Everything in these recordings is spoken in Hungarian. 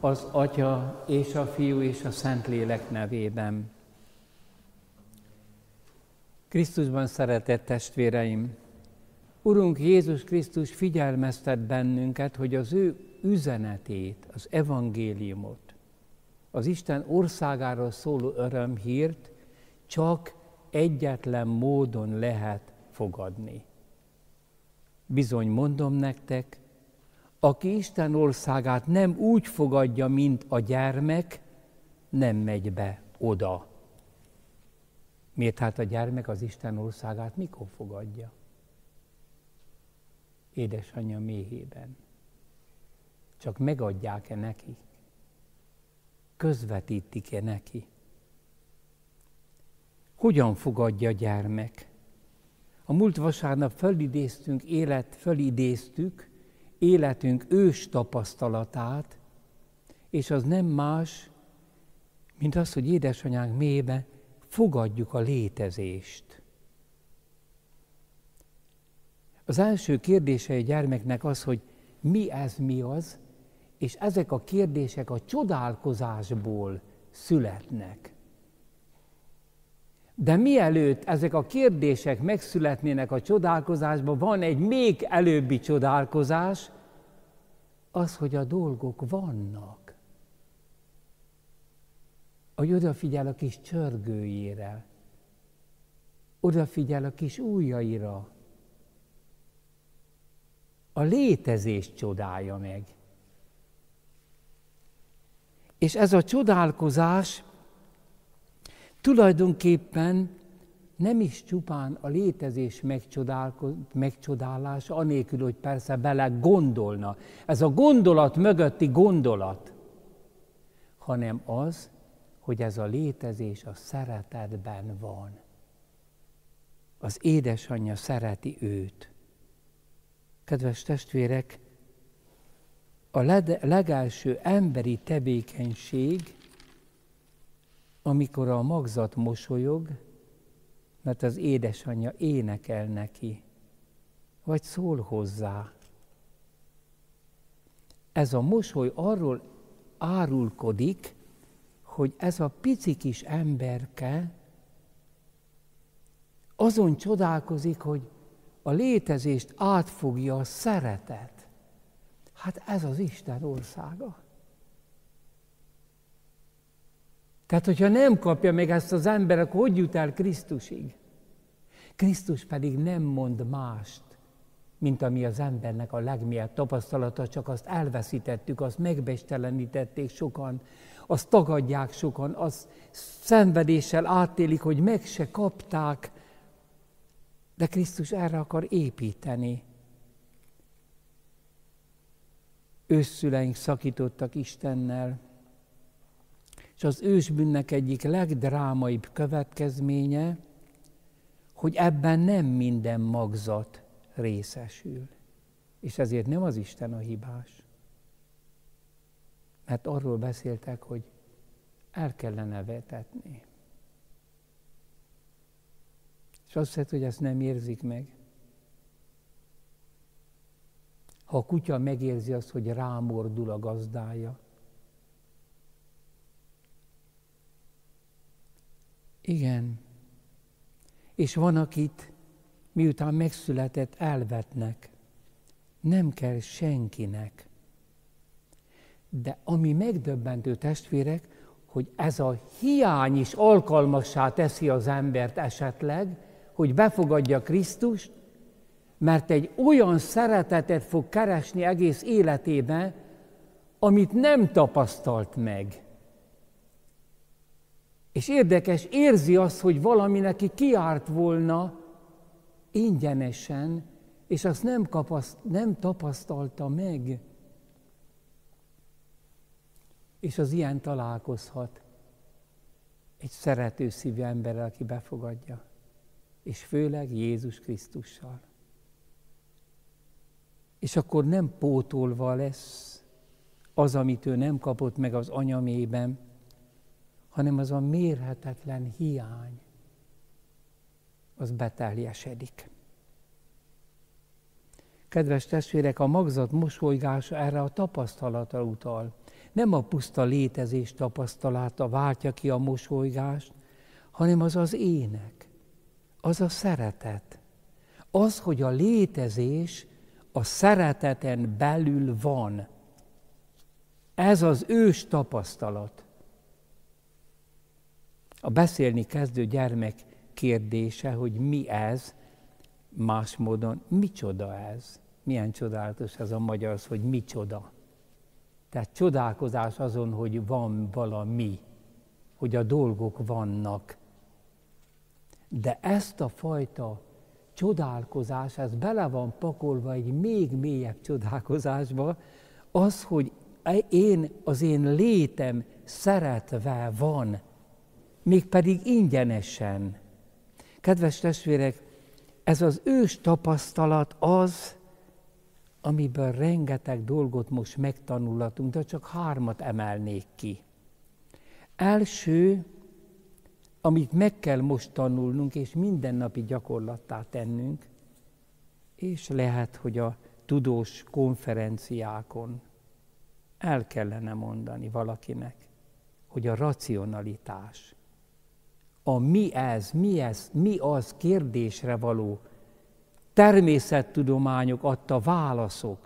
Az Atya és a Fiú és a Szent Lélek nevében. Krisztusban szeretett testvéreim, Urunk Jézus Krisztus figyelmeztet bennünket, hogy az ő üzenetét, az evangéliumot, az Isten országáról szóló örömhírt csak egyetlen módon lehet fogadni. Bizony mondom nektek, aki Isten országát nem úgy fogadja, mint a gyermek, nem megy be oda. Miért hát a gyermek az Isten országát mikor fogadja? Édesanyja méhében. Csak megadják-e neki? Közvetítik-e neki? Hogyan fogadja a gyermek? A múlt vasárnap fölidéztünk, élet, fölidéztük életünk ős tapasztalatát, és az nem más, mint az, hogy édesanyánk mélybe fogadjuk a létezést. Az első kérdése egy gyermeknek az, hogy mi ez, mi az, és ezek a kérdések a csodálkozásból születnek. De mielőtt ezek a kérdések megszületnének a csodálkozásban, van egy még előbbi csodálkozás, az, hogy a dolgok vannak. Hogy odafigyel a kis csörgőjére, odafigyel a kis ujjaira. A létezés csodálja meg. És ez a csodálkozás tulajdonképpen nem is csupán a létezés megcsodálása, anélkül, hogy persze bele gondolna. Ez a gondolat mögötti gondolat, hanem az, hogy ez a létezés a szeretetben van. Az édesanyja szereti őt. Kedves testvérek, a legelső emberi tevékenység, amikor a magzat mosolyog, mert az édesanyja énekel neki, vagy szól hozzá. Ez a mosoly arról árulkodik, hogy ez a pici kis emberke azon csodálkozik, hogy a létezést átfogja a szeretet. Hát ez az Isten országa. Tehát, hogyha nem kapja meg ezt az ember, akkor hogy jut el Krisztusig? Krisztus pedig nem mond mást, mint ami az embernek a legmélyebb tapasztalata, csak azt elveszítettük, azt megbestelenítették sokan, azt tagadják sokan, azt szenvedéssel átélik, hogy meg se kapták, de Krisztus erre akar építeni. Őszüleink szakítottak Istennel, és az ősbűnnek egyik legdrámaibb következménye, hogy ebben nem minden magzat részesül. És ezért nem az Isten a hibás. Mert arról beszéltek, hogy el kellene vetetni. És azt hiszed, hogy ezt nem érzik meg. Ha a kutya megérzi azt, hogy rámordul a gazdája, Igen. És van, akit miután megszületett, elvetnek. Nem kell senkinek. De ami megdöbbentő testvérek, hogy ez a hiány is alkalmassá teszi az embert esetleg, hogy befogadja Krisztust, mert egy olyan szeretetet fog keresni egész életében, amit nem tapasztalt meg. És érdekes, érzi azt, hogy valami neki kiárt volna ingyenesen, és azt nem, kapaszt, nem tapasztalta meg. És az ilyen találkozhat egy szerető szívű emberrel, aki befogadja, és főleg Jézus Krisztussal. És akkor nem pótolva lesz az, amit ő nem kapott meg az anyamében, hanem az a mérhetetlen hiány, az beteljesedik. Kedves testvérek, a magzat mosolygása erre a tapasztalatra utal. Nem a puszta létezés tapasztalata váltja ki a mosolygást, hanem az az ének, az a szeretet. Az, hogy a létezés a szereteten belül van. Ez az ős tapasztalat. A beszélni kezdő gyermek kérdése, hogy mi ez, más módon, micsoda ez? Milyen csodálatos ez a magyar, hogy micsoda. Tehát csodálkozás azon, hogy van valami, hogy a dolgok vannak. De ezt a fajta csodálkozás, ez bele van pakolva egy még mélyebb csodálkozásba, az, hogy én, az én létem szeretve van, mégpedig ingyenesen. Kedves testvérek, ez az ős tapasztalat az, amiből rengeteg dolgot most megtanulhatunk, de csak hármat emelnék ki. Első, amit meg kell most tanulnunk, és mindennapi gyakorlattá tennünk, és lehet, hogy a tudós konferenciákon el kellene mondani valakinek, hogy a racionalitás, a mi ez, mi ez, mi az kérdésre való természettudományok adta válaszok,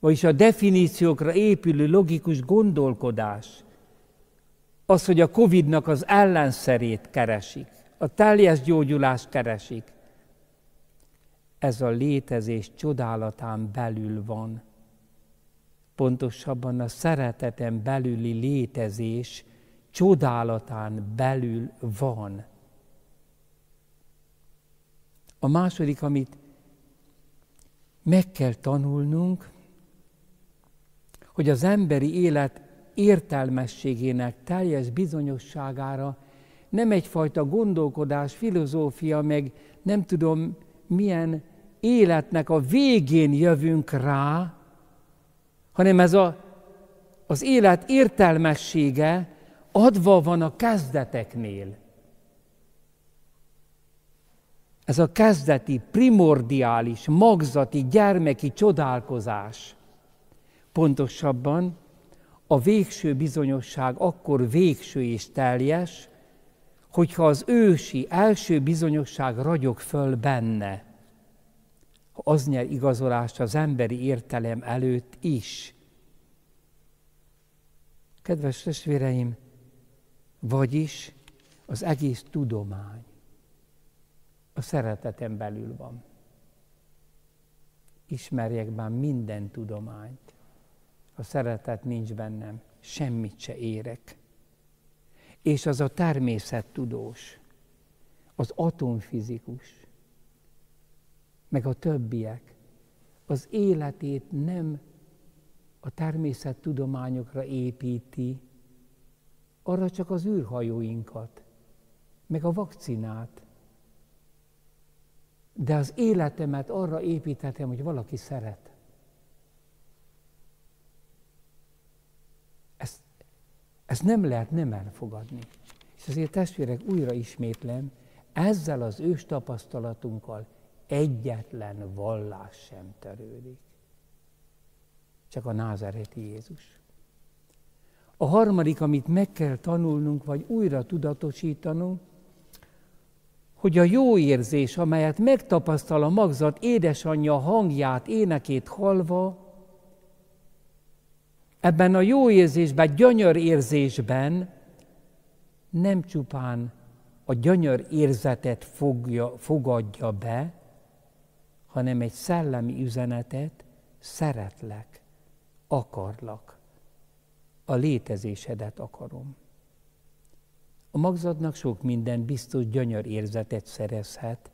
vagyis a definíciókra épülő logikus gondolkodás, az, hogy a Covid-nak az ellenszerét keresik, a teljes gyógyulást keresik, ez a létezés csodálatán belül van. Pontosabban a szereteten belüli létezés csodálatán belül van. A második, amit meg kell tanulnunk, hogy az emberi élet értelmességének teljes bizonyosságára nem egyfajta gondolkodás, filozófia, meg nem tudom milyen életnek a végén jövünk rá, hanem ez a, az élet értelmessége adva van a kezdeteknél. Ez a kezdeti, primordiális, magzati, gyermeki csodálkozás. Pontosabban a végső bizonyosság akkor végső és teljes, hogyha az ősi, első bizonyosság ragyog föl benne, ha az nyer igazolást az emberi értelem előtt is. Kedves testvéreim, vagyis az egész tudomány a szeretetem belül van. Ismerjek már minden tudományt. Ha szeretet nincs bennem, semmit se érek. És az a természettudós, az atomfizikus, meg a többiek az életét nem a természettudományokra építi, arra csak az űrhajóinkat, meg a vakcinát, de az életemet arra építettem, hogy valaki szeret. Ezt, ezt nem lehet nem elfogadni. És azért testvérek, újra ismétlem, ezzel az ős tapasztalatunkkal egyetlen vallás sem törődik. Csak a názereti Jézus. A harmadik, amit meg kell tanulnunk, vagy újra tudatosítanunk, hogy a jó érzés, amelyet megtapasztal a magzat édesanyja hangját, énekét hallva, ebben a jó érzésben, gyönyör érzésben nem csupán a gyönyör érzetet fogja, fogadja be, hanem egy szellemi üzenetet, szeretlek, akarlak, a létezésedet akarom. A magzatnak sok minden biztos gyönyör érzetet szerezhet,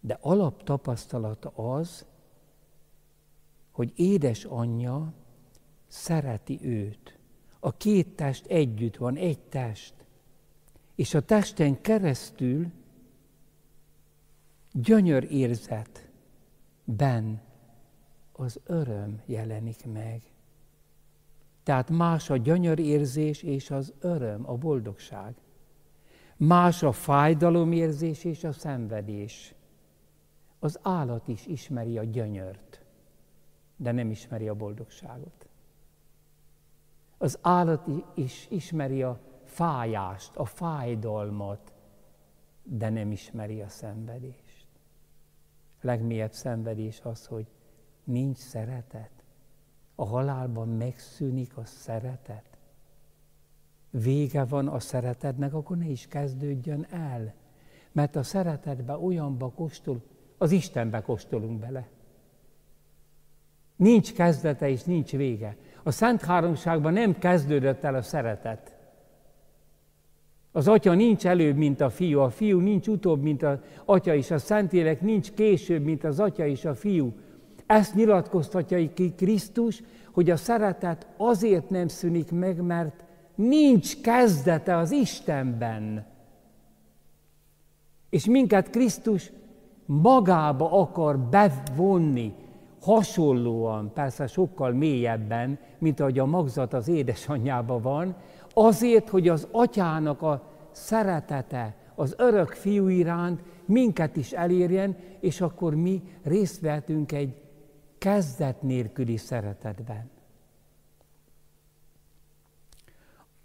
de alaptapasztalata az, hogy édes anyja szereti őt. A két test együtt van, egy test. És a testen keresztül gyönyör érzetben az öröm jelenik meg. Tehát más a gyönyörérzés és az öröm, a boldogság. Más a fájdalomérzés és a szenvedés. Az állat is ismeri a gyönyört, de nem ismeri a boldogságot. Az állat is ismeri a fájást, a fájdalmat, de nem ismeri a szenvedést. Legmélyebb szenvedés az, hogy nincs szeretet. A halálban megszűnik a szeretet. Vége van a szeretetnek, akkor ne is kezdődjön el. Mert a szeretetbe olyanba kóstol, az Istenbe kóstolunk bele. Nincs kezdete és nincs vége. A Szent Háromságban nem kezdődött el a szeretet. Az atya nincs előbb, mint a fiú, a fiú nincs utóbb, mint az atya, és a Szentlélek nincs később, mint az atya és a fiú. Ezt nyilatkoztatja ki Krisztus, hogy a szeretet azért nem szűnik meg, mert nincs kezdete az Istenben. És minket Krisztus magába akar bevonni, hasonlóan, persze sokkal mélyebben, mint ahogy a magzat az édesanyjában van, azért, hogy az atyának a szeretete az örök fiú iránt minket is elérjen, és akkor mi részt vehetünk egy kezdet nélküli szeretetben.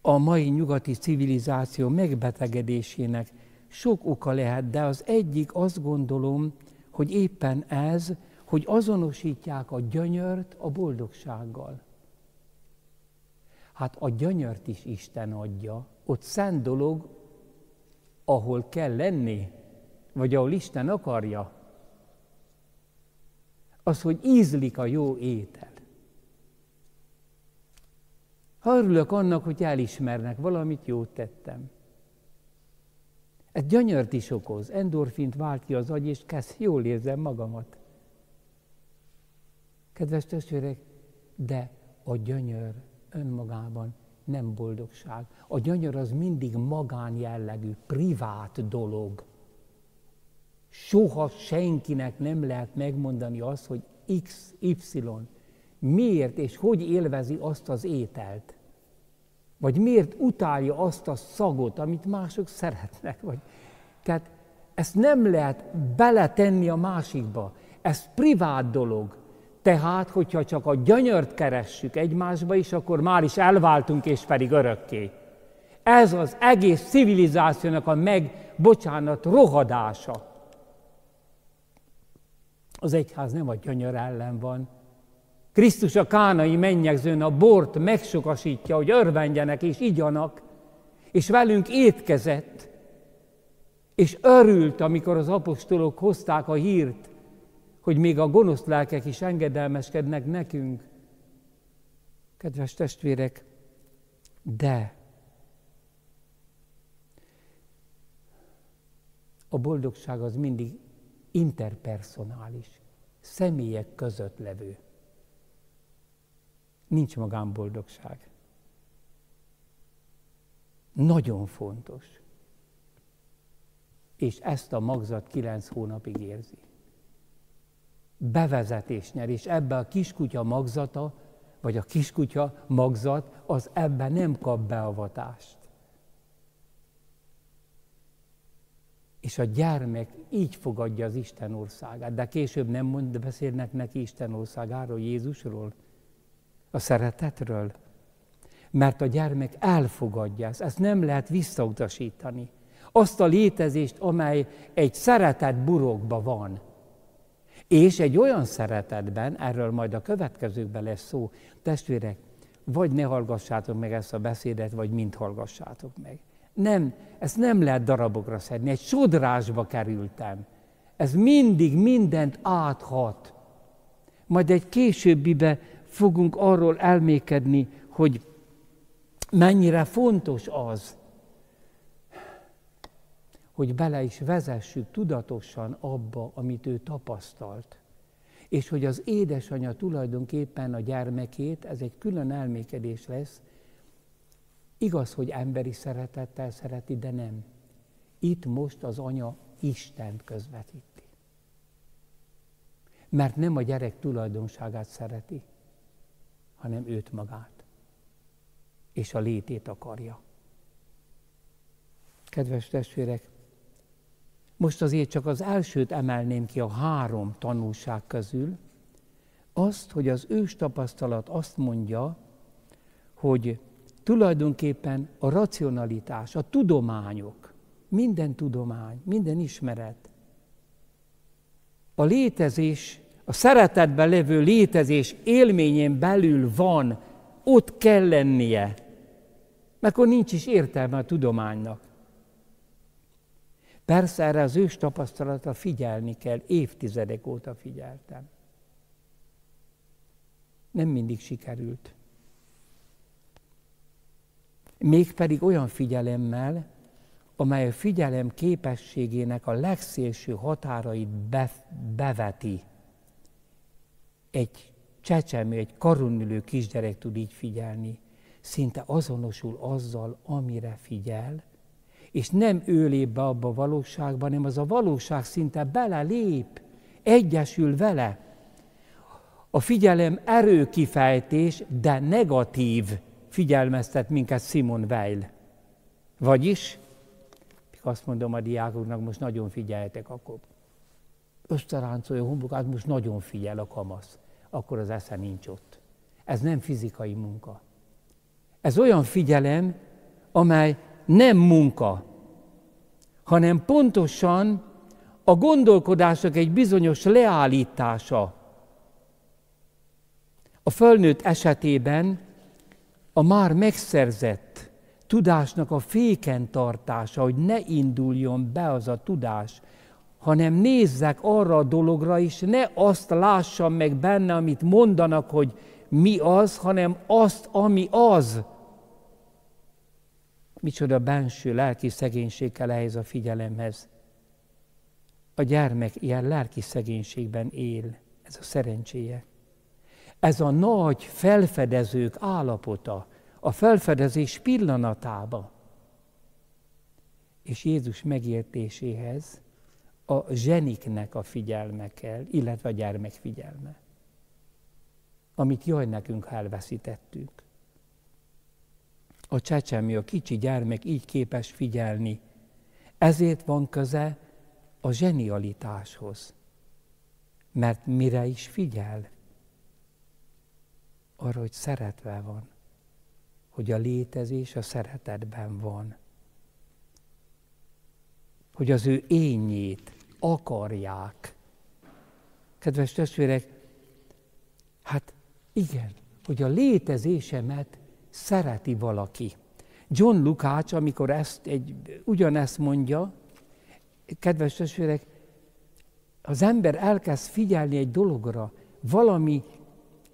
A mai nyugati civilizáció megbetegedésének sok oka lehet, de az egyik azt gondolom, hogy éppen ez, hogy azonosítják a gyönyört a boldogsággal. Hát a gyönyört is Isten adja, ott szent dolog, ahol kell lenni, vagy ahol Isten akarja. Az, hogy ízlik a jó étel. Ha örülök annak, hogy elismernek, valamit jót tettem. Ez gyönyört is okoz, endorfint vált ki az agy, és kezd jól érzem magamat. Kedves testvérek, de a gyönyör önmagában nem boldogság. A gyönyör az mindig magánjellegű, privát dolog. Soha senkinek nem lehet megmondani azt, hogy X, Y miért és hogy élvezi azt az ételt. Vagy miért utálja azt a szagot, amit mások szeretnek. Vagy... Tehát ezt nem lehet beletenni a másikba. Ez privát dolog. Tehát, hogyha csak a gyönyört keressük egymásba is, akkor már is elváltunk, és pedig örökké. Ez az egész civilizációnak a meg, bocsánat, rohadása. Az egyház nem a gyönyör ellen van. Krisztus a kánai mennyegzőn a bort megsokasítja, hogy örvendjenek és igyanak, és velünk étkezett, és örült, amikor az apostolok hozták a hírt, hogy még a gonosz lelkek is engedelmeskednek nekünk. Kedves testvérek, de a boldogság az mindig interpersonális, személyek között levő. Nincs magánboldogság. Nagyon fontos. És ezt a magzat kilenc hónapig érzi bevezetés nyer, és ebbe a kiskutya magzata, vagy a kiskutya magzat, az ebbe nem kap beavatást. És a gyermek így fogadja az Isten országát, de később nem mond, beszélnek neki Isten országáról, Jézusról, a szeretetről. Mert a gyermek elfogadja ezt, ezt nem lehet visszautasítani. Azt a létezést, amely egy szeretet burokba van, és egy olyan szeretetben, erről majd a következőkben lesz szó, testvérek, vagy ne hallgassátok meg ezt a beszédet, vagy mind hallgassátok meg. Nem, ezt nem lehet darabokra szedni, egy sodrásba kerültem. Ez mindig mindent áthat. Majd egy későbbibe fogunk arról elmékedni, hogy mennyire fontos az, hogy bele is vezessük tudatosan abba, amit ő tapasztalt. És hogy az édesanyja tulajdonképpen a gyermekét, ez egy külön elmékedés lesz, igaz, hogy emberi szeretettel szereti, de nem. Itt most az anya Istent közvetíti. Mert nem a gyerek tulajdonságát szereti, hanem őt magát. És a létét akarja. Kedves testvérek, most azért csak az elsőt emelném ki a három tanulság közül, azt, hogy az ős tapasztalat azt mondja, hogy tulajdonképpen a racionalitás, a tudományok, minden tudomány, minden ismeret, a létezés, a szeretetben levő létezés élményén belül van, ott kell lennie, mert akkor nincs is értelme a tudománynak. Persze erre az ős tapasztalatra figyelni kell, évtizedek óta figyeltem. Nem mindig sikerült. Mégpedig olyan figyelemmel, amely a figyelem képességének a legszélső határait be, beveti. Egy csecsemő, egy karonülő kisgyerek tud így figyelni, szinte azonosul azzal, amire figyel, és nem ő lép be abba a valóságba, hanem az a valóság szinte belelép, egyesül vele. A figyelem erőkifejtés, de negatív figyelmeztet minket Simon Weil. Vagyis, azt mondom a diákoknak, most nagyon figyeljetek, akkor összeráncolja a humbukát, most nagyon figyel a kamasz, akkor az esze nincs ott. Ez nem fizikai munka. Ez olyan figyelem, amely nem munka, hanem pontosan a gondolkodások egy bizonyos leállítása. A fölnőtt esetében a már megszerzett tudásnak a féken tartása, hogy ne induljon be az a tudás, hanem nézzek arra a dologra is, ne azt lássam meg benne, amit mondanak, hogy mi az, hanem azt, ami az. Micsoda benső lelki szegénység kell ehhez a figyelemhez. A gyermek ilyen lelki szegénységben él, ez a szerencséje. Ez a nagy felfedezők állapota, a felfedezés pillanatába. És Jézus megértéséhez a zseniknek a figyelme kell, illetve a gyermek figyelme, amit jaj nekünk, elveszítettünk. A csecsemő, a kicsi gyermek így képes figyelni. Ezért van köze a zsenialitáshoz. Mert mire is figyel? Arra, hogy szeretve van. Hogy a létezés a szeretetben van. Hogy az ő ényét akarják. Kedves testvérek, hát igen, hogy a létezésemet szereti valaki. John Lukács, amikor ezt egy, ugyanezt mondja, kedves testvérek, az ember elkezd figyelni egy dologra, valami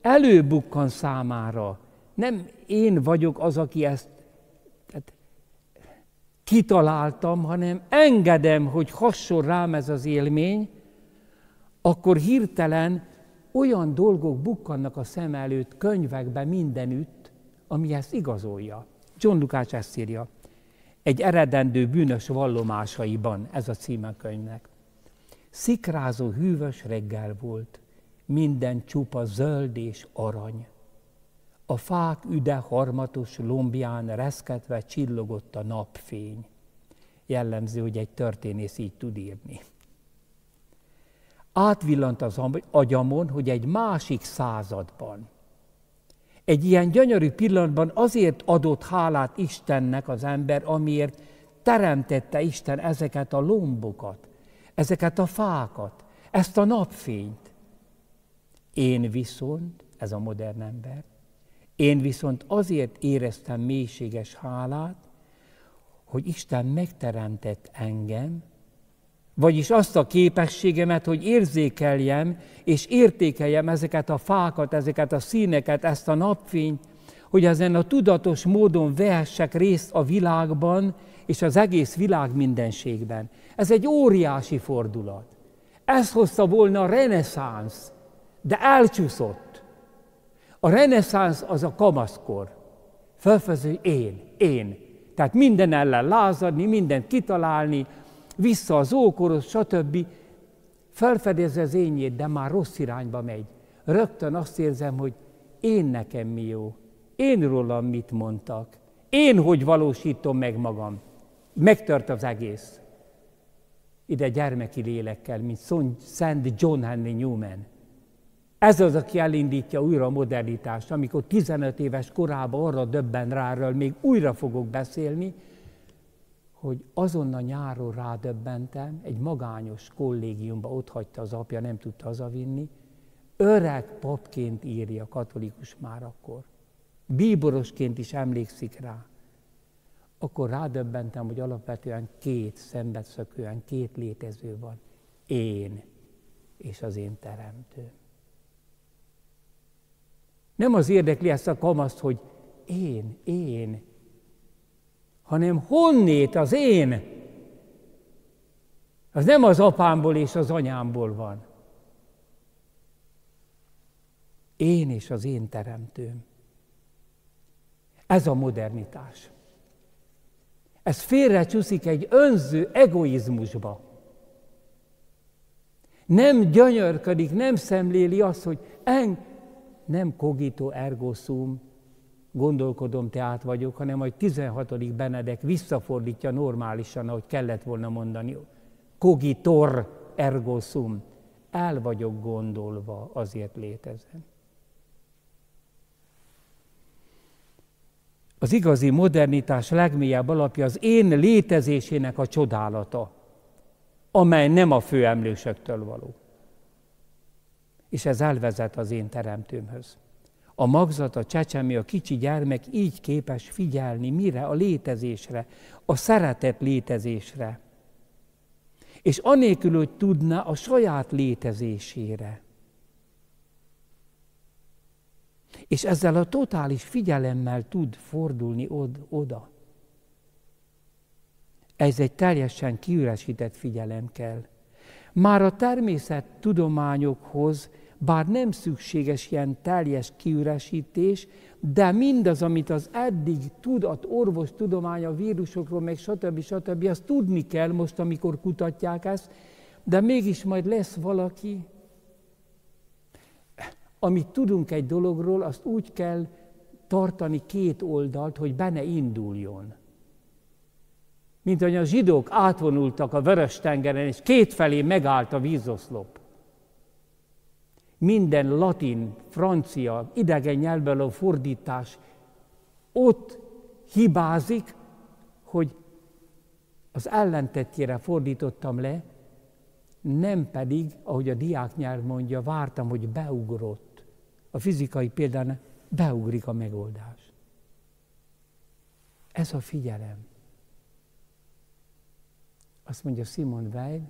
előbukkan számára. Nem én vagyok az, aki ezt tehát, kitaláltam, hanem engedem, hogy hasson rám ez az élmény, akkor hirtelen olyan dolgok bukkannak a szem előtt könyvekben mindenütt, ami ezt igazolja. John Lukács ezt írja. Egy eredendő bűnös vallomásaiban, ez a címe könyvnek. Szikrázó hűvös reggel volt, minden csupa zöld és arany. A fák üde harmatos lombján reszketve csillogott a napfény. Jellemző, hogy egy történész így tud írni. Átvillant az agyamon, hogy egy másik században, egy ilyen gyönyörű pillanatban azért adott hálát Istennek az ember, amiért teremtette Isten ezeket a lombokat, ezeket a fákat, ezt a napfényt. Én viszont, ez a modern ember, én viszont azért éreztem mélységes hálát, hogy Isten megteremtett engem, vagyis azt a képességemet, hogy érzékeljem és értékeljem ezeket a fákat, ezeket a színeket, ezt a napfényt, hogy ezen a tudatos módon vehessek részt a világban és az egész világ mindenségben. Ez egy óriási fordulat. Ez hozta volna a reneszánsz, de elcsúszott. A reneszánsz az a kamaszkor. Felfező én, én. Tehát minden ellen lázadni, mindent kitalálni, vissza az ókorosz, stb. Felfedezze az ényét, de már rossz irányba megy. Rögtön azt érzem, hogy én nekem mi jó, én rólam mit mondtak, én hogy valósítom meg magam. megtört az egész. Ide gyermeki lélekkel, mint Szent John Henry Newman. Ez az, aki elindítja újra a modernitást, amikor 15 éves korában arra döbben ráról, még újra fogok beszélni, hogy azon a nyáron rádöbbentem, egy magányos kollégiumba ott hagyta az apja, nem tudta hazavinni, öreg papként írja katolikus már akkor. Bíborosként is emlékszik rá. Akkor rádöbbentem, hogy alapvetően két szembetszökően, két létező van. Én és az én teremtőm. Nem az érdekli ezt a kamaszt, hogy én, én, hanem honnét az én. Az nem az apámból és az anyámból van. Én és az én teremtőm. Ez a modernitás. Ez félrecsúszik egy önző egoizmusba. Nem gyönyörködik, nem szemléli azt, hogy en, nem cogito ergo sum, gondolkodom, te át vagyok, hanem hogy 16. Benedek visszafordítja normálisan, ahogy kellett volna mondani. Cogitor ergo sum. El vagyok gondolva, azért létezem. Az igazi modernitás legmélyebb alapja az én létezésének a csodálata, amely nem a főemlősöktől való. És ez elvezet az én teremtőmhöz. A magzat, a csecsemő, a kicsi gyermek így képes figyelni mire? A létezésre, a szeretet létezésre. És anélkül, hogy tudna a saját létezésére. És ezzel a totális figyelemmel tud fordulni oda. Ez egy teljesen kiüresített figyelem kell. Már a természet tudományokhoz bár nem szükséges ilyen teljes kiüresítés, de mindaz, amit az eddig tud az orvos tudománya vírusokról, meg stb. stb. azt tudni kell most, amikor kutatják ezt, de mégis majd lesz valaki, amit tudunk egy dologról, azt úgy kell tartani két oldalt, hogy benne induljon. Mint hogy a zsidók átvonultak a vörös tengeren, és kétfelé megállt a vízoszlop minden latin, francia, idegen nyelvből a fordítás ott hibázik, hogy az ellentetjére fordítottam le, nem pedig, ahogy a diák nyelv mondja, vártam, hogy beugrott. A fizikai példán beugrik a megoldás. Ez a figyelem. Azt mondja Simon Weil,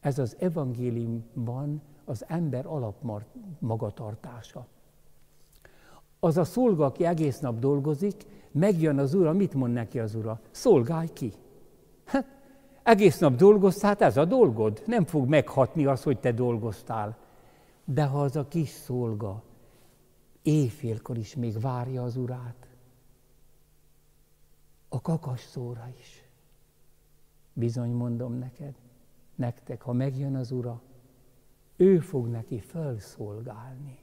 ez az evangéliumban az ember alapmagatartása. Az a szolga, aki egész nap dolgozik, megjön az ura, mit mond neki az ura? Szolgálj ki. Hát, egész nap dolgoztál, hát ez a dolgod. Nem fog meghatni az, hogy te dolgoztál. De ha az a kis szolga éjfélkor is még várja az urát, a kakas szóra is. Bizony mondom neked, nektek, ha megjön az ura, ő fog neki felszolgálni.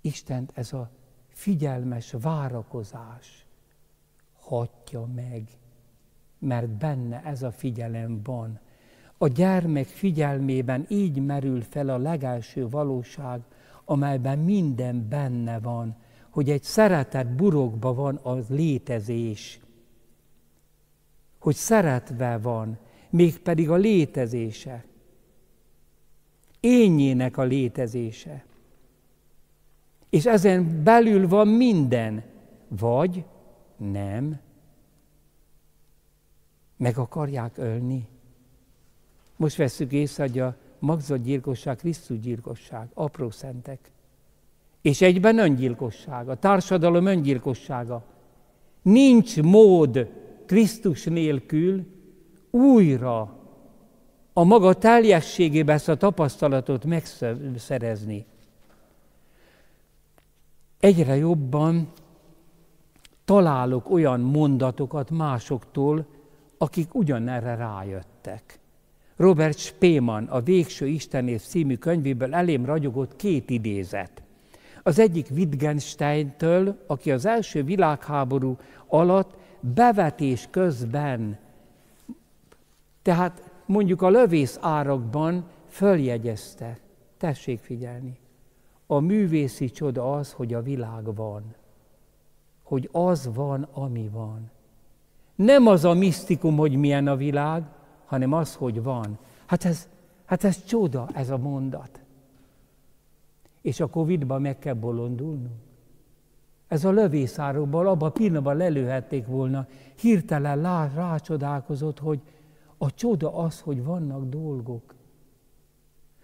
Istent ez a figyelmes várakozás hatja meg, mert benne ez a figyelem van. A gyermek figyelmében így merül fel a legelső valóság, amelyben minden benne van, hogy egy szeretet burokba van az létezés, hogy szeretve van, mégpedig a létezése énjének a létezése. És ezen belül van minden, vagy nem. Meg akarják ölni. Most veszük észre, hogy a magzatgyilkosság, Krisztus gyilkosság, apró szentek. És egyben öngyilkosság, a társadalom öngyilkossága. Nincs mód Krisztus nélkül újra a maga teljességében ezt a tapasztalatot megszerezni. Egyre jobban találok olyan mondatokat másoktól, akik ugyanerre rájöttek. Robert Spemann a Végső Istenész című könyvéből elém ragyogott két idézet. Az egyik Wittgensteintől, aki az első világháború alatt bevetés közben, tehát mondjuk a lövész árakban följegyezte, tessék figyelni, a művészi csoda az, hogy a világ van, hogy az van, ami van. Nem az a misztikum, hogy milyen a világ, hanem az, hogy van. Hát ez, hát ez csoda, ez a mondat. És a Covid-ban meg kell bolondulnunk. Ez a lövészárokból abban a pillanatban lelőhették volna. Hirtelen lá, rácsodálkozott, hogy a csoda az, hogy vannak dolgok.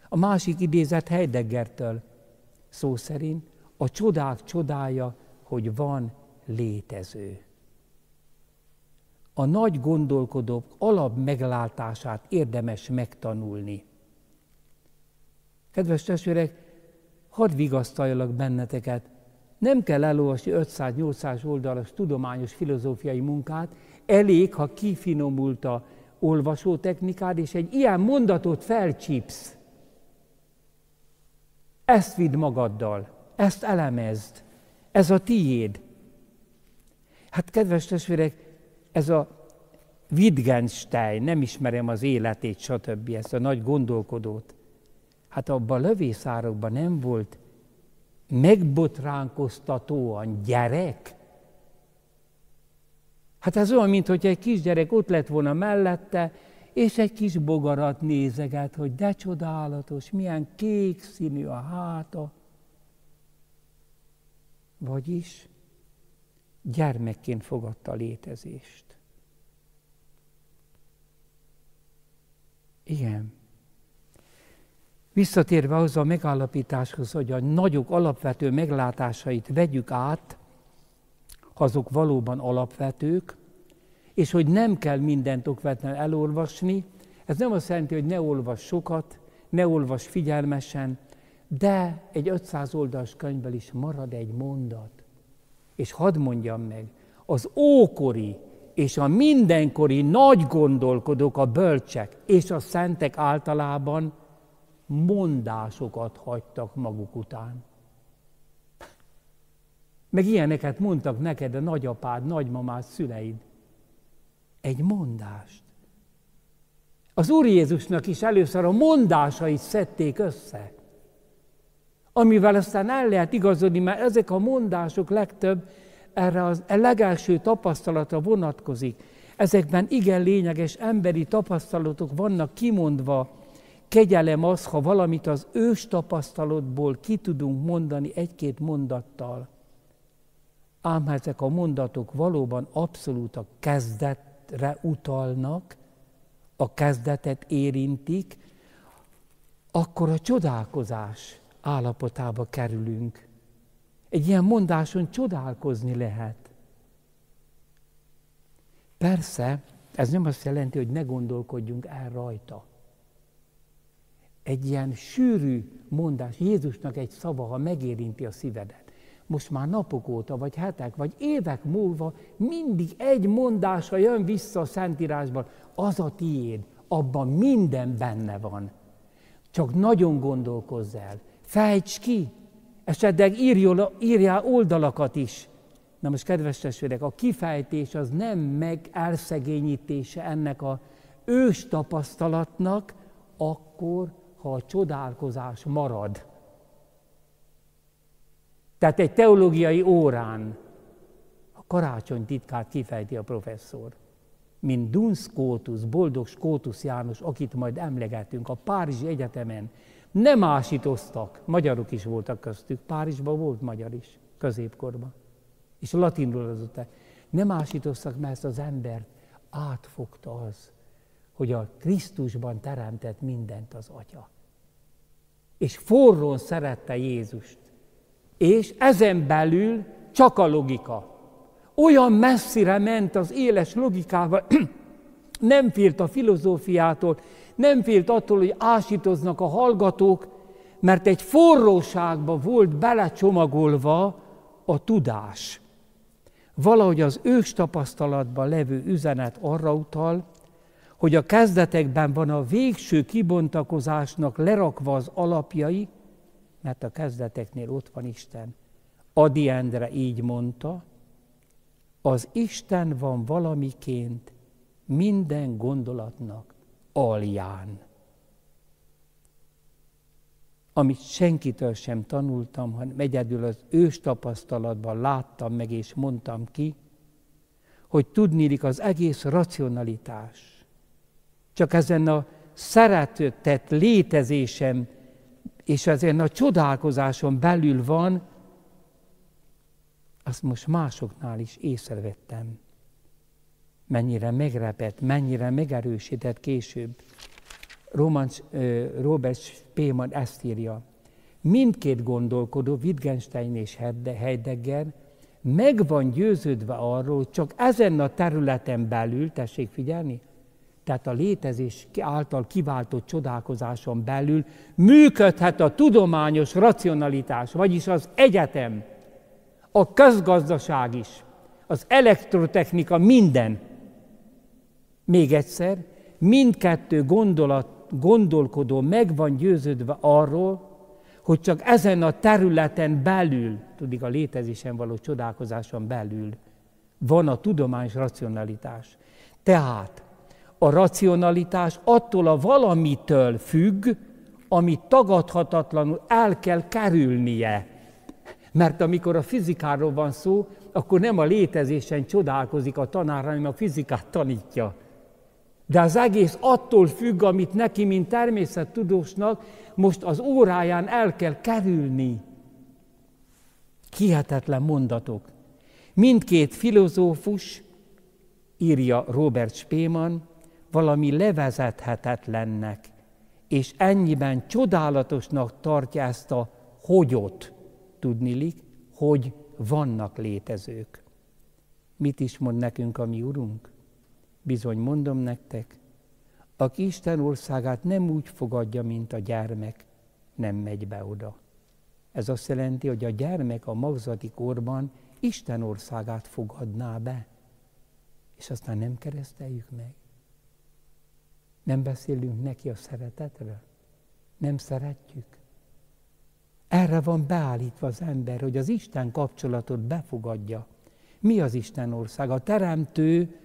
A másik idézet Heideggertől szó szerint a csodák csodája, hogy van létező. A nagy gondolkodók alap meglátását érdemes megtanulni. Kedves testvérek, hadd vigasztaljalak benneteket, nem kell elolvasni 500-800 oldalas tudományos filozófiai munkát, elég, ha kifinomult a olvasótechnikád, és egy ilyen mondatot felcsípsz. Ezt vidd magaddal, ezt elemezd, ez a tiéd. Hát kedves testvérek, ez a Wittgenstein, nem ismerem az életét, stb., ezt a nagy gondolkodót. Hát abban a lövészárokban nem volt megbotránkoztatóan gyerek. Hát ez olyan, mint hogy egy kisgyerek ott lett volna mellette, és egy kis bogarat nézeget, hogy de csodálatos, milyen kék színű a háta. Vagyis gyermekként fogadta a létezést. Igen. Visszatérve ahhoz a megállapításhoz, hogy a nagyok alapvető meglátásait vegyük át, azok valóban alapvetők, és hogy nem kell mindent okvetlen elolvasni, ez nem azt jelenti, hogy ne olvas sokat, ne olvas figyelmesen, de egy 500 oldalas könyvből is marad egy mondat. És hadd mondjam meg, az ókori és a mindenkori nagy gondolkodók, a bölcsek és a szentek általában mondásokat hagytak maguk után. Meg ilyeneket mondtak neked a nagyapád, nagymamád, szüleid. Egy mondást. Az Úr Jézusnak is először a mondásait szedték össze, amivel aztán el lehet igazodni, mert ezek a mondások legtöbb erre az legelső tapasztalatra vonatkozik. Ezekben igen lényeges emberi tapasztalatok vannak kimondva, Kegyelem az, ha valamit az ős tapasztalatból ki tudunk mondani egy-két mondattal. Ám ha ezek a mondatok valóban abszolút a kezdetre utalnak, a kezdetet érintik, akkor a csodálkozás állapotába kerülünk. Egy ilyen mondáson csodálkozni lehet. Persze, ez nem azt jelenti, hogy ne gondolkodjunk el rajta egy ilyen sűrű mondás, Jézusnak egy szava, ha megérinti a szívedet, most már napok óta, vagy hetek, vagy évek múlva mindig egy mondása jön vissza a Szentírásban, az a tiéd, abban minden benne van. Csak nagyon gondolkozz el, fejts ki, esetleg írjál oldalakat is. Na most, kedves testvérek, a kifejtés az nem meg elszegényítése ennek a ős tapasztalatnak, akkor, ha a csodálkozás marad. Tehát egy teológiai órán a karácsony titkát kifejti a professzor. Mint Dun Scotus, boldog Skótusz János, akit majd emlegetünk a Párizsi Egyetemen, nem ásítoztak, magyarok is voltak köztük, Párizsban volt magyar is, középkorban, és latinul az Nem ásítoztak, mert ezt az embert átfogta az, hogy a Krisztusban teremtett mindent az Atya. És forrón szerette Jézust. És ezen belül csak a logika. Olyan messzire ment az éles logikával, nem félt a filozófiától, nem félt attól, hogy ásítoznak a hallgatók, mert egy forróságba volt belecsomagolva a tudás. Valahogy az ős tapasztalatban levő üzenet arra utal, hogy a kezdetekben van a végső kibontakozásnak lerakva az alapjai, mert a kezdeteknél ott van Isten. Adi Endre így mondta, Az Isten van valamiként minden gondolatnak alján. Amit senkitől sem tanultam, hanem egyedül az ős tapasztalatban láttam meg és mondtam ki, hogy tudnélik az egész racionalitás. Csak ezen a szeretetett létezésem és ezen a csodálkozáson belül van, azt most másoknál is észrevettem. Mennyire megrepett, mennyire megerősített később. Roman, Robert Spéman ezt írja. Mindkét gondolkodó, Wittgenstein és Heidegger, meg van győződve arról, hogy csak ezen a területen belül, tessék figyelni, tehát a létezés által kiváltott csodálkozáson belül működhet a tudományos racionalitás, vagyis az egyetem, a közgazdaság is, az elektrotechnika, minden. Még egyszer, mindkettő gondolat, gondolkodó meg van győződve arról, hogy csak ezen a területen belül, tudik a létezésen való csodálkozáson belül, van a tudományos racionalitás. Tehát a racionalitás attól a valamitől függ, amit tagadhatatlanul el kell kerülnie. Mert amikor a fizikáról van szó, akkor nem a létezésen csodálkozik a tanár, hanem a fizikát tanítja. De az egész attól függ, amit neki, mint természettudósnak, most az óráján el kell kerülni. Hihetetlen mondatok. Mindkét filozófus, írja Robert Spemann, valami levezethetetlennek, és ennyiben csodálatosnak tartja ezt a hogyot, tudnilik, hogy vannak létezők. Mit is mond nekünk a mi Urunk? Bizony mondom nektek, aki Isten országát nem úgy fogadja, mint a gyermek, nem megy be oda. Ez azt jelenti, hogy a gyermek a magzati korban Isten országát fogadná be, és aztán nem kereszteljük meg. Nem beszélünk neki a szeretetről? Nem szeretjük? Erre van beállítva az ember, hogy az Isten kapcsolatot befogadja. Mi az Isten ország? A teremtő,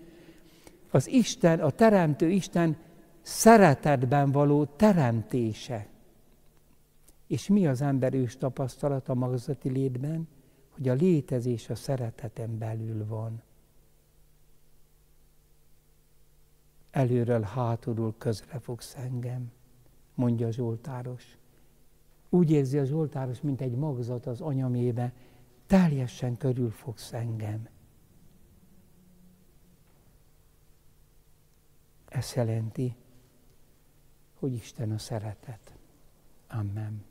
az Isten, a teremtő Isten szeretetben való teremtése. És mi az ember ős a magzati létben? Hogy a létezés a szereteten belül van. Előről, hátulról közre fogsz engem, mondja a Zsoltáros. Úgy érzi a Zsoltáros, mint egy magzat az anyamébe, teljesen körül fogsz engem. Ez jelenti, hogy Isten a szeretet. Amen.